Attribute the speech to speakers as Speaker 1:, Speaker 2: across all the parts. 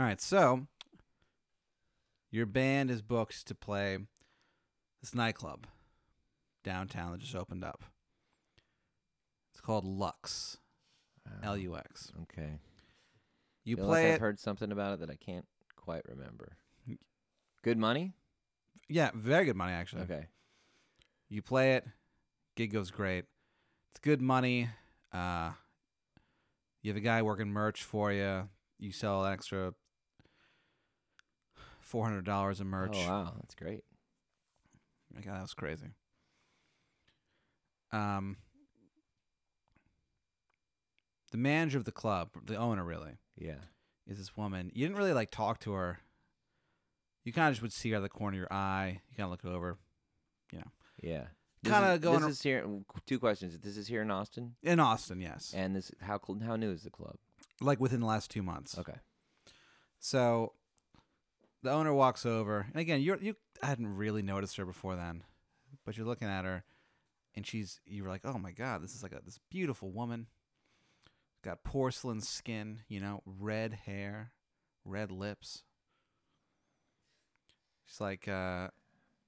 Speaker 1: All right, so your band is booked to play this nightclub downtown that just opened up. It's called Lux, L U X.
Speaker 2: Okay.
Speaker 1: You
Speaker 2: Feel
Speaker 1: play
Speaker 2: like
Speaker 1: it,
Speaker 2: I've heard something about it that I can't quite remember. Good money?
Speaker 1: yeah, very good money actually.
Speaker 2: Okay.
Speaker 1: You play it, gig goes great. It's good money. Uh, you have a guy working merch for you. You sell extra four hundred dollars in merch.
Speaker 2: Oh wow, that's great.
Speaker 1: My God, that was crazy. Um, the manager of the club, the owner, really,
Speaker 2: Yeah.
Speaker 1: is this woman. You didn't really like talk to her. You kind of just would see her out of the corner of your eye. You kind of look over
Speaker 2: Yeah. This
Speaker 1: Kinda
Speaker 2: is-
Speaker 1: going
Speaker 2: This is here. Two questions. This is here in Austin,
Speaker 1: in Austin, yes,
Speaker 2: and this how cl- how new is the club?
Speaker 1: like within the last two months.
Speaker 2: Okay.
Speaker 1: So the owner walks over, and again, you you hadn't really noticed her before then, but you're looking at her, and she's you were like, oh my god, this is like a this beautiful woman, got porcelain skin, you know, red hair, red lips. She's like, uh,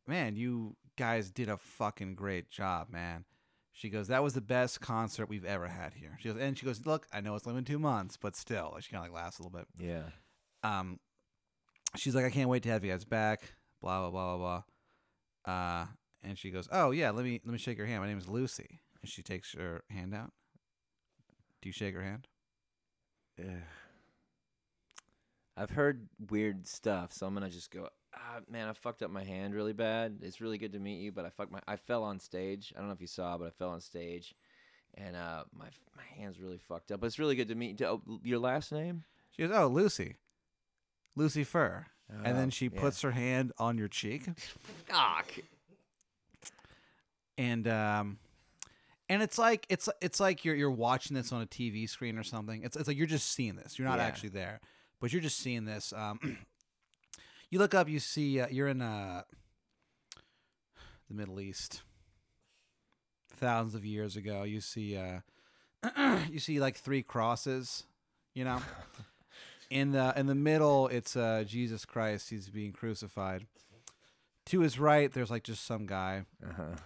Speaker 1: man, you guys did a fucking great job, man. She goes, that was the best concert we've ever had here. She goes, and she goes, look, I know it's only been two months, but still, like, she kind of like laughs a little bit
Speaker 2: Yeah.
Speaker 1: um, she's like, I can't wait to have you guys back. Blah blah blah blah blah. Uh, and she goes, Oh yeah, let me let me shake your hand. My name is Lucy. And she takes her hand out. Do you shake her hand?
Speaker 2: Ugh. I've heard weird stuff, so I'm gonna just go. Ah, man, I fucked up my hand really bad. It's really good to meet you, but I fucked my. I fell on stage. I don't know if you saw, but I fell on stage, and uh, my my hand's really fucked up. But it's really good to meet. you. Oh, your last name?
Speaker 1: She goes, Oh Lucy, Lucy Fur. and
Speaker 2: Oh,
Speaker 1: then she
Speaker 2: yeah.
Speaker 1: puts her hand on your cheek,
Speaker 2: c-
Speaker 1: and um, and it's like it's it's like you're you're watching this on a TV screen or something. It's it's like you're just seeing this. You're not
Speaker 2: Yeah.
Speaker 1: actually there, but you're just seeing this. Um, you look up, you see uh, you're in uh, the Middle East, thousands of years ago. You see uh, you see like three crosses, you know. in the in the middle, it's uh, Jesus Christ. He's being crucified. To his right, there's like just some guy
Speaker 2: uh-huh.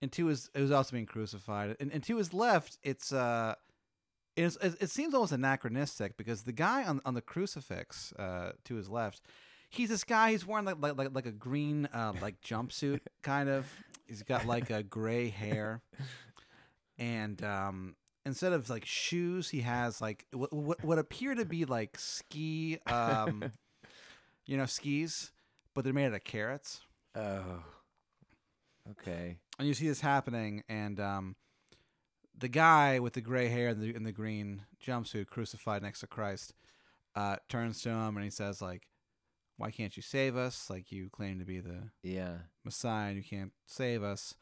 Speaker 1: and to his it was also being crucified and, and to his left it's uh it's, it, it seems almost anachronistic because the guy on, on the crucifix uh to his left he's this guy he's wearing like like, like, like a green uh like jumpsuit kind of he's got like a gray hair and um instead of like shoes he has like what, what, what appear to be like ski um you know skis but they're made out of carrots
Speaker 2: Oh. Okay.
Speaker 1: and you see this happening, and um, the guy with the gray hair and the, and the green jumpsuit, crucified next to Christ, uh, turns to him and he says, "Like, why can't you save us? Like you claim to be the
Speaker 2: Yeah.
Speaker 1: Messiah, and you can't save us."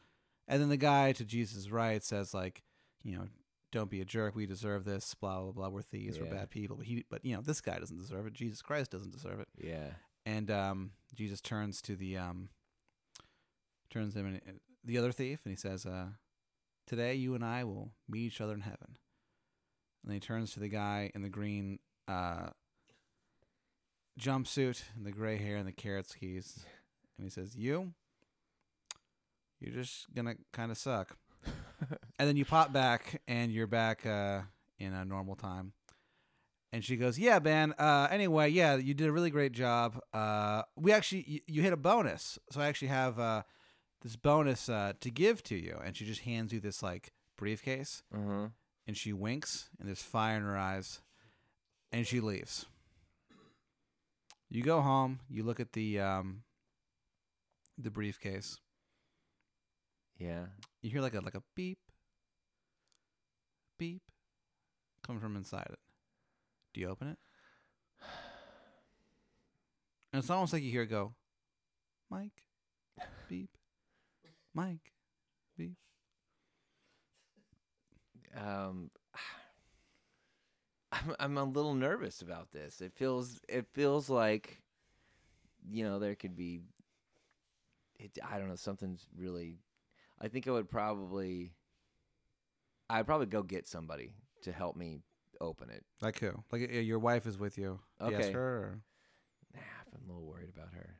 Speaker 1: And then the guy to Jesus' right says, "Like, you know." Don't be a jerk. We deserve this. Blah blah blah. We're thieves. We're bad people. But he, but you know, this guy doesn't deserve it. Jesus Christ doesn't deserve it.
Speaker 2: Yeah.
Speaker 1: And um, Jesus turns to the um, turns him and the other thief, and he says, uh, "Today you and I will meet each other in heaven." And then he turns to the guy in the green uh, jumpsuit and the gray hair and the carrot skis, and he says, "You, you're just gonna kind of suck." and then you pop back, and you're back uh, in a normal time. And she goes, "Yeah, man. Uh, anyway, yeah, you did a really great job. Uh, we actually, you, you hit a bonus, so I actually have uh, this bonus uh, to give to you." And she just hands you this like briefcase,
Speaker 2: Uh-huh.
Speaker 1: and she winks, and there's fire in her eyes, and she leaves. You go home. You look at the um, the briefcase.
Speaker 2: Yeah.
Speaker 1: You hear like a like a beep, beep, coming from inside it. Do you open it? And it's almost like you hear it go, Mike, beep, Mike, beep.
Speaker 2: um I'm I'm a little nervous about this. It feels it feels like you know there could be it, I don't know something's really I think I would probably I'd probably go get somebody to help me open it.
Speaker 1: Like who? Like uh, your wife is with you. Do you ask
Speaker 2: Okay.
Speaker 1: her or
Speaker 2: Nah, I'm a little worried about her.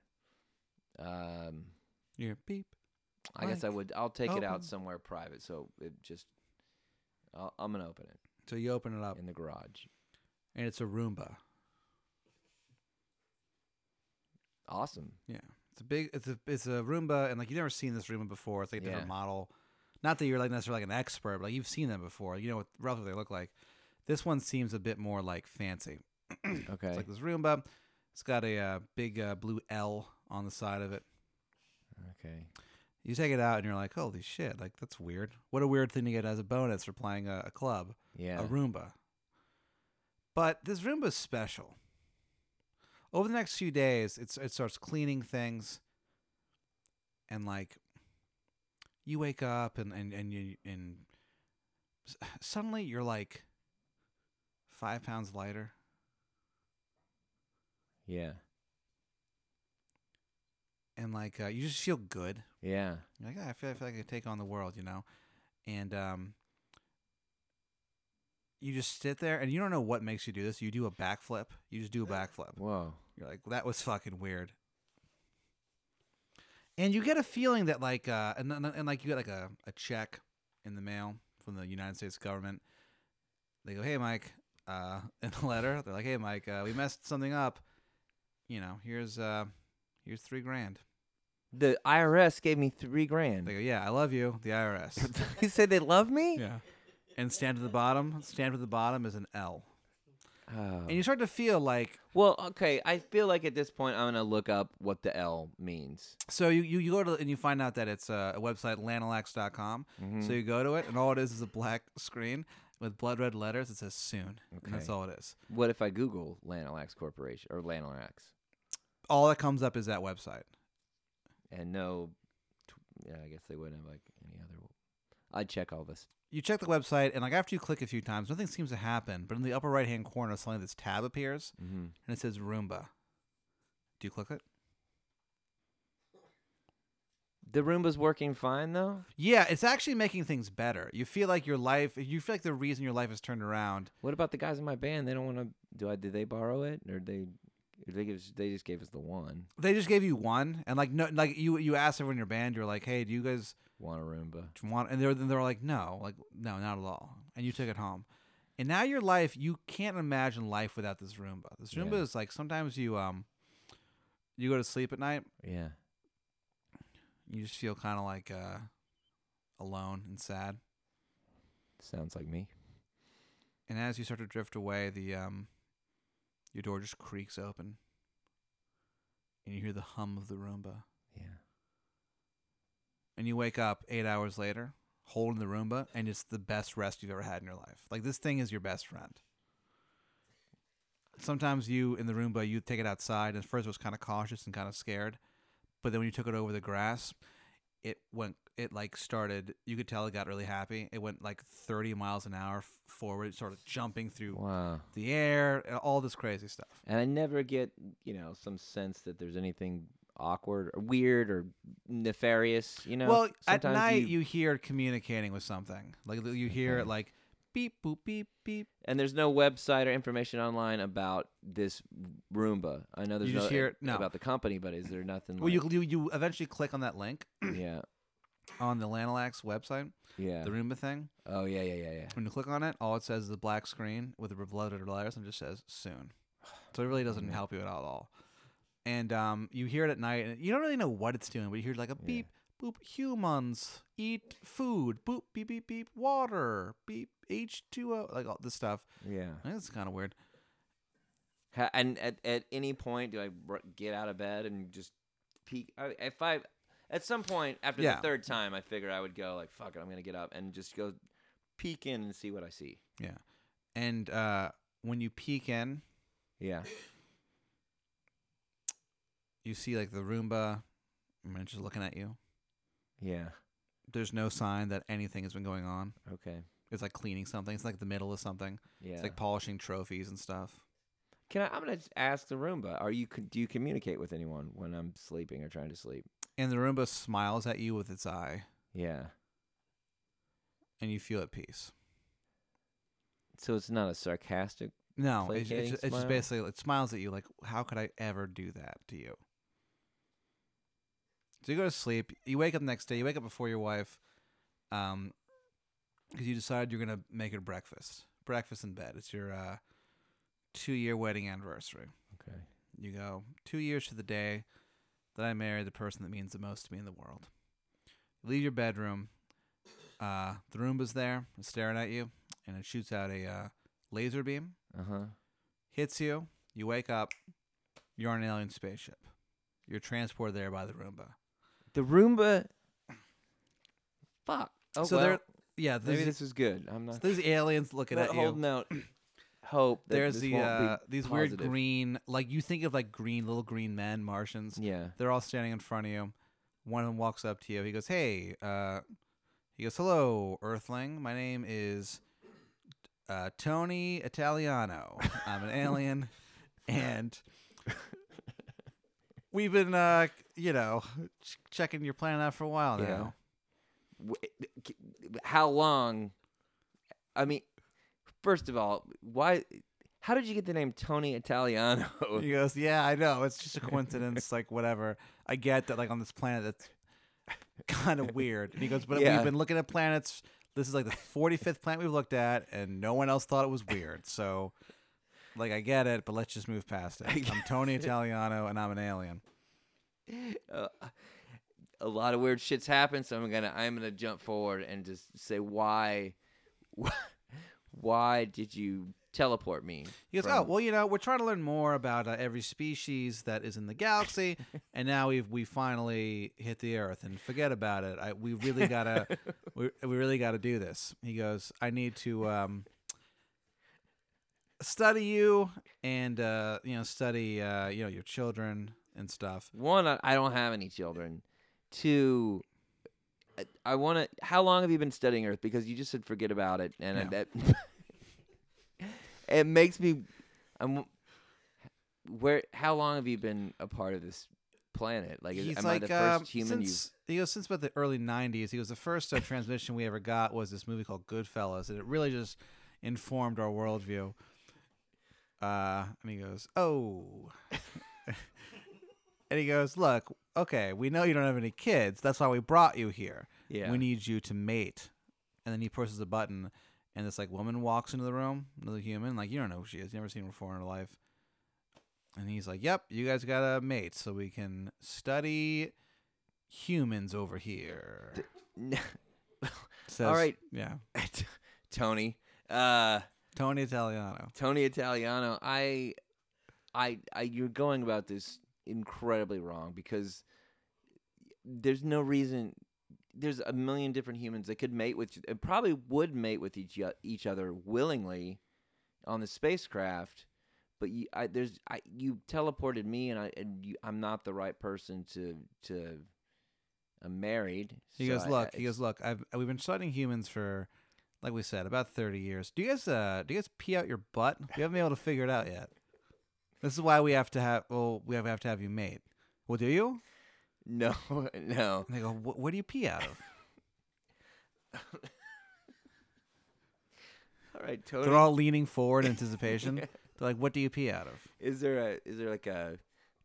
Speaker 2: Um,
Speaker 1: you're beep.
Speaker 2: I guess I would. I'll take it
Speaker 1: open.
Speaker 2: out somewhere private. So it just. I'll, I'm gonna open it
Speaker 1: So you open it up,
Speaker 2: in the garage.
Speaker 1: and it's a Roomba.
Speaker 2: Awesome.
Speaker 1: Yeah, it's a big. It's a it's a Roomba, and like you've never seen this Roomba before. It's like a different
Speaker 2: Yeah.
Speaker 1: model. Not that you're like necessarily like an expert, but like you've seen them before. You know what roughly they look like. This one seems a bit more like fancy.
Speaker 2: Okay.
Speaker 1: It's like this Roomba. It's got a uh, big uh, blue L on the side of it.
Speaker 2: okay.
Speaker 1: You take it out and you're like, holy shit, like that's weird. What a weird thing to get as a bonus for playing a, a club,
Speaker 2: Yeah.
Speaker 1: a Roomba. But this Roomba is special. Over the next few days, it's it starts cleaning things, and like, you wake up and and and you and suddenly you're like five pounds lighter.
Speaker 2: yeah.
Speaker 1: and like uh, you just feel good.
Speaker 2: Yeah.
Speaker 1: You're like, "Ah, I feel, I feel like I can take on the world, you know, and um, you just sit there and you don't know what makes you do this. You do a backflip. You just do a backflip.
Speaker 2: Whoa.
Speaker 1: You're like, that was fucking weird. And you get a feeling that like, uh, and, and, and like you get like a, a check in the mail from the United States government. They go, hey Mike, uh, in the letter, they're like, hey Mike, uh, we messed something up. You know, here's uh, here's three grand.
Speaker 2: The IRS gave me three grand.
Speaker 1: They go, yeah, I love you, the IRS.
Speaker 2: they say they love me.
Speaker 1: yeah. And stand at the bottom. Stand at the bottom is an L.
Speaker 2: Oh.
Speaker 1: And you start to feel like
Speaker 2: Well, okay. I feel like at this point I'm gonna look up what the L means.
Speaker 1: so you, you, you go to and you find out that it's uh, a website lanalax.com.
Speaker 2: Mhm.
Speaker 1: So you go to it and all it is is a black screen with blood red letters. It says soon. And that's
Speaker 2: Okay.
Speaker 1: all it is.
Speaker 2: What if I Google Lanalax Corporation or Lanalax
Speaker 1: All that comes up is that website.
Speaker 2: and no? Yeah, I guess they wouldn't have like any other. I'd check all this.
Speaker 1: You check the website and like after you click a few times, nothing seems to happen. But in the upper right hand corner, suddenly this tab appears
Speaker 2: Mm-hmm.
Speaker 1: and it says Roomba. Do you click it?
Speaker 2: The Roomba's working fine though.
Speaker 1: Yeah, it's actually making things better. You feel like your life, you feel like the reason your life has turned around.
Speaker 2: What about the guys in my band? They don't want to. Do I? Did they borrow it or they? They give. us- They just gave us the one.
Speaker 1: They just gave you one, and like no, like you you asked everyone in your band, you're like, hey, do you guys
Speaker 2: want a Roomba.
Speaker 1: want? And they're they're like, no, like no, not at all. And you took it home, and now your life, you can't imagine life without this Roomba. This Roomba
Speaker 2: Yeah.
Speaker 1: is like sometimes you um, you go to sleep at night,
Speaker 2: Yeah.
Speaker 1: you just feel kind of like uh, alone and sad.
Speaker 2: Sounds like me.
Speaker 1: And as you start to drift away, the um, your door just creaks open, and you hear the hum of the Roomba.
Speaker 2: Yeah.
Speaker 1: and you wake up eight hours later holding the Roomba, and it's the best rest you've ever had in your life. Like this thing is your best friend. Sometimes you in the Roomba, you take it outside, and at first it was kind of cautious and kind of scared, but then when you took it over the grass, it went. It like started. You could tell it got really happy. It went like thirty miles an hour f- forward. sort of jumping through
Speaker 2: Wow.
Speaker 1: the air, all this crazy stuff.
Speaker 2: And I never get, you know, some sense that there's anything awkward or weird or nefarious. You know.
Speaker 1: well, at
Speaker 2: Sometimes
Speaker 1: night you, hear communicating with something. Like you hear it like beep boop beep beep.
Speaker 2: and there's no website or information online about this Roomba. I know there's
Speaker 1: You
Speaker 2: no,
Speaker 1: hear it- no.
Speaker 2: about the company, but is there nothing?
Speaker 1: Well,
Speaker 2: like,
Speaker 1: you, you you eventually click on that link
Speaker 2: yeah,
Speaker 1: on the Lanalax website,
Speaker 2: yeah.
Speaker 1: the Roomba thing.
Speaker 2: oh yeah, yeah, yeah, yeah.
Speaker 1: When you click on it, all it says is a black screen with the blooded letters and just says soon. So it really doesn't help you at all. And um, you hear it at night, and you don't really know what it's doing, but you hear like a
Speaker 2: Yeah.
Speaker 1: beep, boop, humans eat food, boop, beep, beep, beep, water, beep, H2O, like all this stuff.
Speaker 2: Yeah.
Speaker 1: Think it's kind of weird.
Speaker 2: And at, at any point, do I get out of bed and just peek? If I, at some point after
Speaker 1: Yeah.
Speaker 2: the third time, I figure I would go like, "Fuck it, I'm gonna get up and just go peek in and see what I see."
Speaker 1: Yeah, and uh, when you peek in,
Speaker 2: Yeah.
Speaker 1: you see like the Roomba, I mean, just looking at you.
Speaker 2: Yeah.
Speaker 1: There's no sign that anything has been going on.
Speaker 2: Okay.
Speaker 1: It's like cleaning something. It's like the middle of something.
Speaker 2: Yeah.
Speaker 1: It's like polishing trophies and stuff.
Speaker 2: Can I? I'm gonna ask the Roomba. Are you? Do you communicate with anyone when I'm sleeping or trying to sleep?
Speaker 1: And the Roomba smiles at you with its eye,
Speaker 2: Yeah.
Speaker 1: and you feel at peace.
Speaker 2: So it's not a sarcastic.
Speaker 1: No, it's, it's,
Speaker 2: Placating
Speaker 1: just, it's just
Speaker 2: smile?
Speaker 1: basically it smiles at you like, how could I ever do that to you? So you go to sleep. You wake up the next day. You wake up before your wife, um, because you decided you're gonna make her breakfast. Breakfast in bed. It's your uh, two-year wedding anniversary.
Speaker 2: Okay.
Speaker 1: You go two years to the day that I married the person that means the most to me in the world. You leave your bedroom. Uh, the Roomba's there, it's staring at you, and it shoots out a uh, laser beam
Speaker 2: Uh huh.
Speaker 1: hits you, you wake up, you're on an alien spaceship. You're transported there by the Roomba.
Speaker 2: The Roomba. Fuck. Oh
Speaker 1: so
Speaker 2: well.
Speaker 1: there, yeah,
Speaker 2: maybe this is good. I'm not.
Speaker 1: there's aliens looking
Speaker 2: but
Speaker 1: at
Speaker 2: holding
Speaker 1: you.
Speaker 2: out hope. That
Speaker 1: There's
Speaker 2: this
Speaker 1: the uh, these weird
Speaker 2: positive.
Speaker 1: green, like you think of like green little green men, Martians.
Speaker 2: Yeah.
Speaker 1: They're all standing in front of you. One of them walks up to you. He goes, "Hey," uh, he goes, "Hello, Earthling. My name is uh, Tony Italiano. I'm an alien, and we've been, uh, you know, ch- checking your planet out for a while
Speaker 2: Yeah.
Speaker 1: now."
Speaker 2: W- k- How long? I mean, first of all, why? How did you get the name Tony Italiano?
Speaker 1: He goes, "Yeah, I know. It's just a coincidence. like whatever. I get that. Like on this planet, that's kind of weird." And he goes, "But
Speaker 2: Yeah.
Speaker 1: we've been looking at planets. This is like the forty-fifth planet we've looked at, and no one else thought it was weird. So, like, I get it, but let's just move past it. I'm Tony Italiano, and I'm an alien.
Speaker 2: uh, a lot of weird shits happen, so I'm gonna I'm gonna jump forward and just say why, why did you teleport me?
Speaker 1: He goes,
Speaker 2: from-
Speaker 1: "Oh, well, you know, we're trying to learn more about uh, every species that is in the galaxy, and now we've we finally hit the Earth. And forget about it. I, we really gotta, we, we really gotta do this." He goes, "I need to um, study you, and uh, you know, study uh, you know your children and stuff."
Speaker 2: One, I I don't have any children. Two, I- want to. How long have you been studying Earth? Because you just said forget about it, and
Speaker 1: Yeah.
Speaker 2: that it makes me. I'm. Where? How long have you been a part of this planet? Like, is,
Speaker 1: He's
Speaker 2: am
Speaker 1: like,
Speaker 2: I the first
Speaker 1: um,
Speaker 2: human you?
Speaker 1: since, he goes, since about the early '90s. He goes, the first uh, transmission we ever got was this movie called Goodfellas, and it really just informed our worldview. Uh, and he goes, "Oh," and he goes, "Look, okay, we know you don't have any kids. That's why we brought you here.
Speaker 2: Yeah.
Speaker 1: We need you to mate." And then he presses a button, and this like woman walks into the room, another human. Like you don't know who she is, you never seen her before in her life. And he's like, "Yep, you guys got a mate so we can study humans over here." Says,
Speaker 2: All right.
Speaker 1: yeah,
Speaker 2: Tony. Uh,
Speaker 1: Tony Italiano.
Speaker 2: Tony Italiano. I, I, I, you're going about this incredibly wrong because there's no reason. There's a million different humans that could mate with, and probably would mate with each each other willingly on the spacecraft. But you, I, there's, I, you teleported me, and I, and you, I'm not the right person to, to. I'm married.
Speaker 1: He
Speaker 2: so
Speaker 1: goes, look.
Speaker 2: I-
Speaker 1: He goes, look. I've we've been studying humans for, like we said, about thirty years. Do you guys uh do you guys pee out your butt? We haven't been able to figure it out yet. This is why we have to have. Well, we have, have to have you mate. Well, do you?
Speaker 2: No, no.
Speaker 1: And they go, what do you pee out of?
Speaker 2: All right, Tony.
Speaker 1: They're all leaning forward in anticipation. They're like, what do you pee out of?
Speaker 2: Is there a is there like a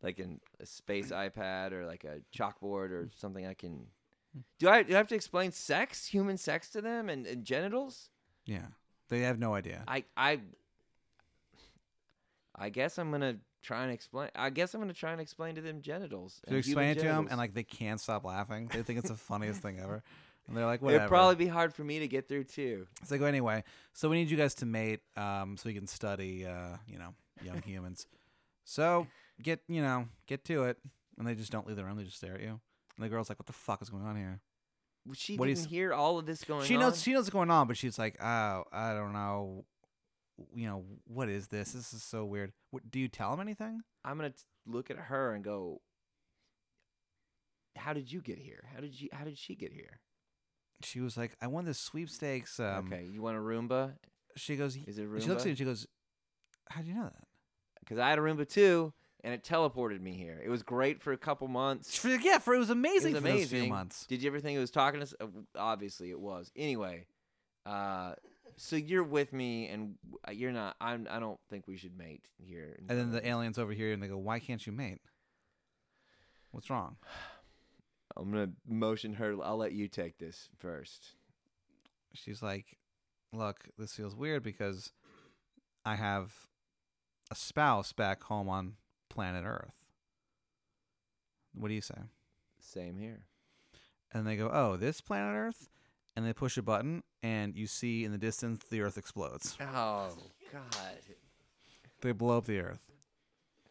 Speaker 2: like an, a space iPad or like a chalkboard or something I can do I do I have to explain sex, human sex to them and, and genitals?
Speaker 1: Yeah, they have no idea.
Speaker 2: I I I guess I'm gonna try and explain I guess I'm gonna try and explain to them genitals. And
Speaker 1: explain it to them, and like they can't stop laughing. They think it's the funniest thing ever, and they're like, whatever.
Speaker 2: It'd probably be hard for me to get through too.
Speaker 1: So they go anyway. So we need you guys to mate, um, so we can study, uh, you know, young humans. So get, you know, get to it. And they just don't leave the room. They just stare at you. And the girl's like, "What the fuck is going on here?"
Speaker 2: She
Speaker 1: What
Speaker 2: didn't hear all of this going
Speaker 1: she
Speaker 2: on.
Speaker 1: knows. She knows what's going on, but she's like, "Oh, I don't know. You know, what is this? This is so weird. What, do you tell him anything?"
Speaker 2: I'm gonna t- look at her and go, "How did you get here? How did you? How did she get here?"
Speaker 1: She was like, "I won this sweepstakes." Um,
Speaker 2: okay, you want a Roomba?
Speaker 1: She goes.
Speaker 2: Is it a
Speaker 1: She looks at
Speaker 2: me.
Speaker 1: And she goes, "How do you know that?"
Speaker 2: Because I had a Roomba too, and it teleported me here. It was great for a couple months.
Speaker 1: For, yeah, for it was amazing
Speaker 2: it was
Speaker 1: for those few
Speaker 2: amazing.
Speaker 1: months.
Speaker 2: Did you ever think it was talking to us? Uh, Obviously, it was. Anyway, uh, So you're with me, and uh, you're not. I'm. I don't think we should mate here.
Speaker 1: And then the aliens over here, and they go, "Why can't you mate? What's wrong?"
Speaker 2: I'm gonna motion her. I'll let you take this first.
Speaker 1: She's like, "Look, this feels weird because I have a spouse back home on planet Earth. What do you say?"
Speaker 2: Same here.
Speaker 1: And they go, "Oh, this planet Earth," and they push a button, and you see in the distance the Earth explodes.
Speaker 2: Oh God.
Speaker 1: They blow up the Earth.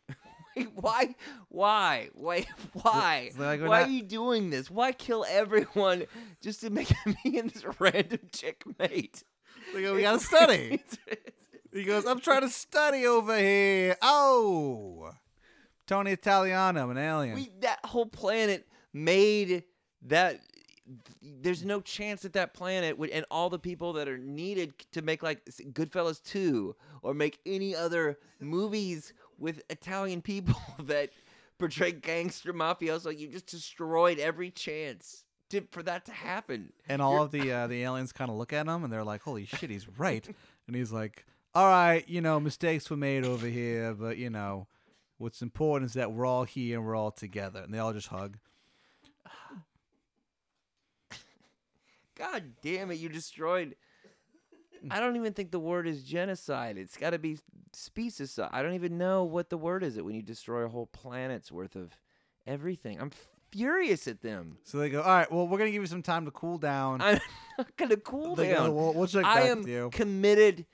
Speaker 2: Wait, why? Why? Why?
Speaker 1: So like,
Speaker 2: why
Speaker 1: not-
Speaker 2: are you doing this? Why kill everyone just to make me and this random chick mate?
Speaker 1: They go, "We gotta study." He goes, I'm trying to study over here. Oh, Tony Italiano, an alien.
Speaker 2: we that whole planet made that. There's no chance that that planet would, and all the people that are needed to make like Goodfellas two or make any other movies with Italian people that portray gangster mafioso, you just destroyed every chance to, for that to happen.
Speaker 1: and all of the uh, the aliens kind of look at him and they're like, "Holy shit, he's right." and he's like, "All right, you know, mistakes were made over here, but you know, what's important is that we're all here and we're all together." And they all just hug.
Speaker 2: God damn it, you destroyed. I don't even think the word is genocide. It's got to be specieside. I don't even know what the word is. It when you destroy a whole planet's worth of everything. I'm furious at them.
Speaker 1: So they go, "All right, well, we're gonna give you some time to cool down."
Speaker 2: I'm not gonna cool
Speaker 1: they go,
Speaker 2: down.
Speaker 1: "We'll, we'll check
Speaker 2: I
Speaker 1: back
Speaker 2: am
Speaker 1: with you."
Speaker 2: committed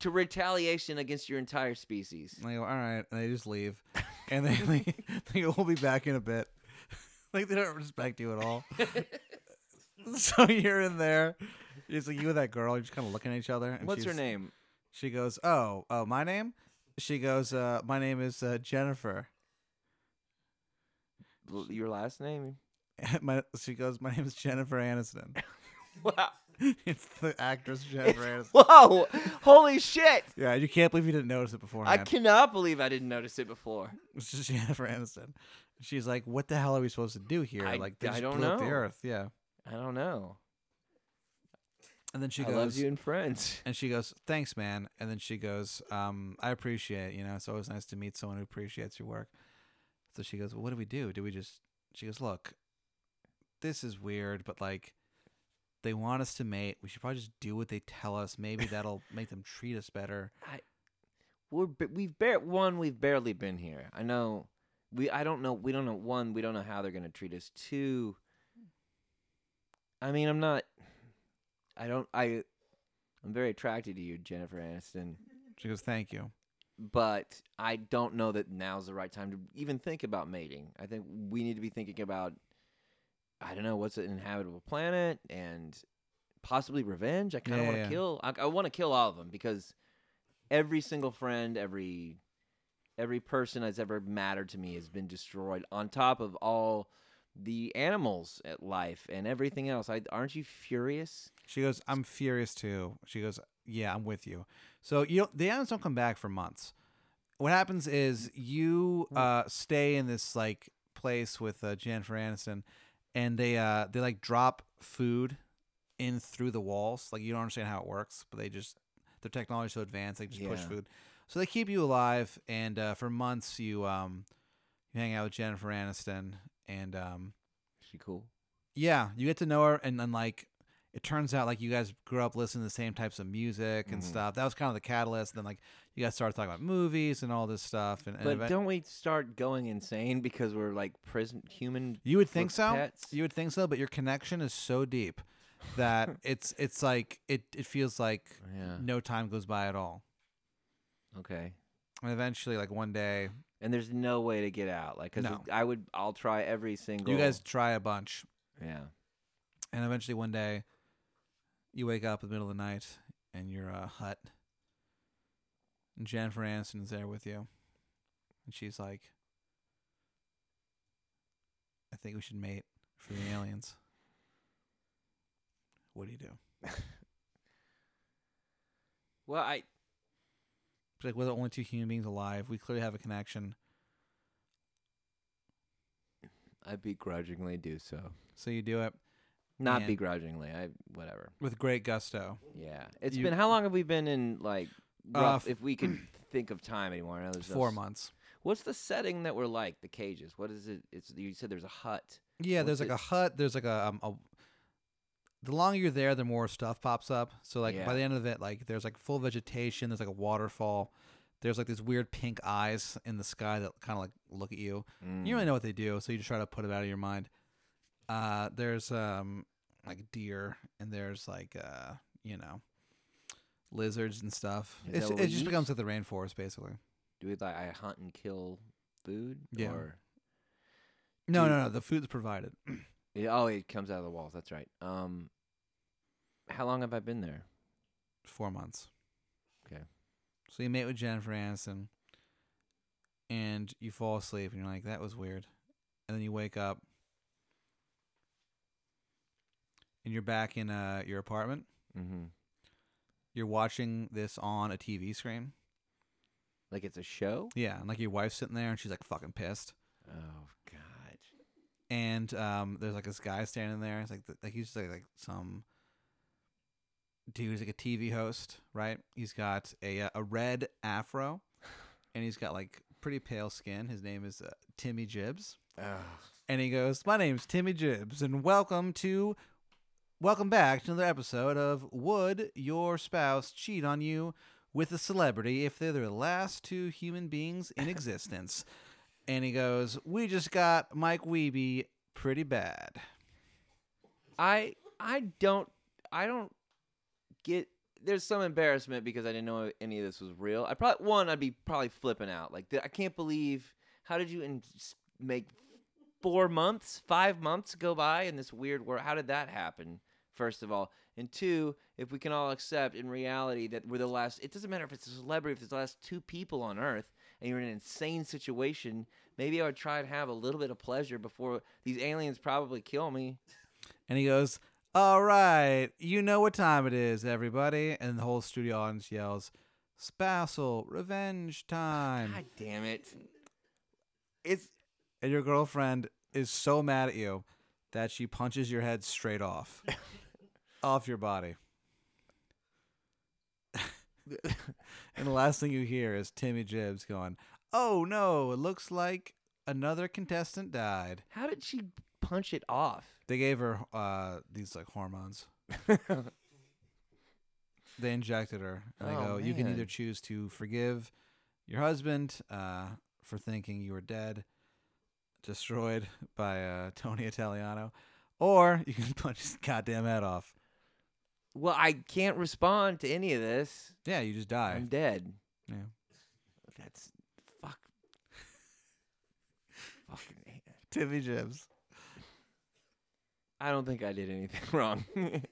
Speaker 2: to retaliation against your entire species.
Speaker 1: And they go, "All right," and they just leave, and they they, they go, "We'll be back in a bit." like they don't respect you at all. so you're in there. It's like you and that girl. You're just kind of looking at each other. And
Speaker 2: What's her
Speaker 1: she's-
Speaker 2: name?
Speaker 1: She goes, "Oh, oh, my name." She goes, uh, "My name is uh, Jennifer."
Speaker 2: L- Your last name?
Speaker 1: my, she goes, "My name is Jennifer Aniston."
Speaker 2: Wow.
Speaker 1: it's the actress Jennifer Aniston.
Speaker 2: Whoa! Holy shit!
Speaker 1: Yeah, you can't believe you didn't notice it
Speaker 2: before.
Speaker 1: I
Speaker 2: cannot believe I didn't notice it before.
Speaker 1: It's just Jennifer Aniston. She's like, "What the hell are we supposed to do here?"
Speaker 2: I-
Speaker 1: like, they
Speaker 2: I
Speaker 1: just
Speaker 2: don't
Speaker 1: blew up the
Speaker 2: know.
Speaker 1: Earth. Yeah.
Speaker 2: I don't know.
Speaker 1: And then she
Speaker 2: I
Speaker 1: goes,
Speaker 2: love you and friends.
Speaker 1: And she goes, "Thanks, man." And then she goes, um, "I appreciate. it, You know, it's always nice to meet someone who appreciates your work." So she goes, well, "What do we do? Do we just?" She goes, "Look, this is weird, but like, they want us to mate. We should probably just do what they tell us. Maybe that'll make them treat us better."
Speaker 2: I, we're we've bar- one we've barely been here. I know we I don't know we don't know one we don't know how they're gonna treat us. Two. I mean I'm not. I don't I. I'm very attracted to you, Jennifer Aniston,
Speaker 1: She goes, "Thank you."
Speaker 2: but I don't know that now's the right time to even think about mating. I think we need to be thinking about. I don't know what's an inhabitable planet and possibly revenge. I kind of
Speaker 1: Yeah,
Speaker 2: want to
Speaker 1: yeah.
Speaker 2: kill. I, I want to kill all of them because every single friend, every every person that's ever mattered to me has been destroyed. On top of all the animals at life and everything else, I, aren't you furious?
Speaker 1: She goes, "I'm furious too." She goes, "Yeah, I'm with you." So you the animals don't come back for months. What happens is you uh, stay in this like place with uh, Jennifer Aniston, and they uh, they like drop food in through the walls. Like you don't understand how it works, but they just their technology is so advanced they just push food. So they keep you alive, and uh, for months you um you hang out with Jennifer Aniston, and um
Speaker 2: She cool.
Speaker 1: yeah, you get to know her, and then like it turns out like you guys grew up listening to the same types of music and
Speaker 2: Mhm.
Speaker 1: stuff. That was kind of the catalyst. then like you guys started talking about movies and all this stuff. And, and
Speaker 2: But
Speaker 1: event-
Speaker 2: don't we start going insane because we're like prison human?
Speaker 1: you would think so.
Speaker 2: pets?
Speaker 1: You would think so, but your connection is so deep that it's it's like it it feels like
Speaker 2: Yeah.
Speaker 1: no time goes by at all.
Speaker 2: Okay.
Speaker 1: And eventually, like one day,
Speaker 2: And there's no way to get out. Like, cause
Speaker 1: No.
Speaker 2: I would, I'll try every single.
Speaker 1: you guys try a bunch,
Speaker 2: Yeah.
Speaker 1: and eventually one day, you wake up in the middle of the night and you're a hut, and Jennifer Aniston is there with you, and she's like, "I think we should mate for the aliens." What do you do?
Speaker 2: Well, I.
Speaker 1: Like, "We're the only two human beings alive. We clearly have a connection."
Speaker 2: I begrudgingly do so.
Speaker 1: So you do it.
Speaker 2: Not
Speaker 1: And-
Speaker 2: begrudgingly. I whatever.
Speaker 1: with great gusto.
Speaker 2: Yeah. It's
Speaker 1: You-
Speaker 2: been how long have we been in like
Speaker 1: Uh,
Speaker 2: rough,
Speaker 1: f-
Speaker 2: if we can think of time anymore? I know there's no
Speaker 1: Four
Speaker 2: s-
Speaker 1: months.
Speaker 2: What's the setting that we're like? The cages. What is it? It's you said there's a hut.
Speaker 1: Yeah, there's
Speaker 2: What's
Speaker 1: like a hut. There's like a, um, a. The longer you're there, the more stuff pops up. So like
Speaker 2: Yeah.
Speaker 1: by the end of it, like there's like full vegetation. There's like a waterfall. There's like these weird pink eyes in the sky that kind of like look at you. You don't
Speaker 2: Mm.
Speaker 1: really know what they do, so you just try to put it out of your mind. Uh, there's um like deer, and there's like uh you know lizards and stuff. It just
Speaker 2: eat?
Speaker 1: becomes like the rainforest, basically.
Speaker 2: Do we like I hunt and kill food?
Speaker 1: Yeah.
Speaker 2: Or
Speaker 1: No, no, no. The food's provided.
Speaker 2: Yeah, oh, it comes out of the walls. That's right. Um, how long have I been there?
Speaker 1: Four months.
Speaker 2: Okay.
Speaker 1: So you meet with Jennifer Aniston, and you fall asleep, and you're like, "That was weird," and then you wake up, and you're back in uh, your apartment.
Speaker 2: Mm-hmm.
Speaker 1: You're watching this on a TV screen.
Speaker 2: Like it's a show.
Speaker 1: Yeah, and like your wife's sitting there, and she's like fucking pissed.
Speaker 2: Oh.
Speaker 1: And um, there's like this guy standing there. It's like th- like he's just like, like some dude. He's like a TV host, right? He's got a uh, a red afro, and he's got like pretty pale skin. His name is uh, Timmy Jibbs,
Speaker 2: Oh.
Speaker 1: and he goes, "My name's Timmy Jibbs, and welcome to." Welcome back to another episode of Would Your Spouse Cheat on You with a Celebrity if they're the last two human beings in existence? And he goes, We just got Mike Wiebe pretty bad.
Speaker 2: I I don't I don't get. There's some embarrassment because I didn't know any of this was real. I probably one I'd be probably flipping out. Like I can't believe how did you in, make four months, five months go by in this weird world? How did that happen? First of all, and two, if we can all accept in reality that we're the last. It doesn't matter if it's a celebrity, if it's the last two people on Earth, and you're in an insane situation. Maybe I would try to have a little bit of pleasure before these aliens probably kill me.
Speaker 1: And he goes, All right, you know what time it is, everybody. And the whole studio audience yells, Spousal revenge time.
Speaker 2: God damn it! It's
Speaker 1: And your girlfriend is so mad at you that she punches your head straight off, off your body. and the last thing you hear is Timmy Jibbs going, Oh no, it looks like another contestant died.
Speaker 2: how did she punch it off?
Speaker 1: They gave her uh, these like hormones. They injected her. And they
Speaker 2: Oh,
Speaker 1: go, You can either choose to forgive your husband uh, for thinking you were dead, destroyed by uh, Tony Italiano, or you can punch his goddamn head off.
Speaker 2: Well, I can't respond to any of this.
Speaker 1: Yeah, you just die.
Speaker 2: I'm dead.
Speaker 1: Yeah.
Speaker 2: That's fuck. Fucking.
Speaker 1: Timmy Jibbs.
Speaker 2: I don't think I did anything wrong.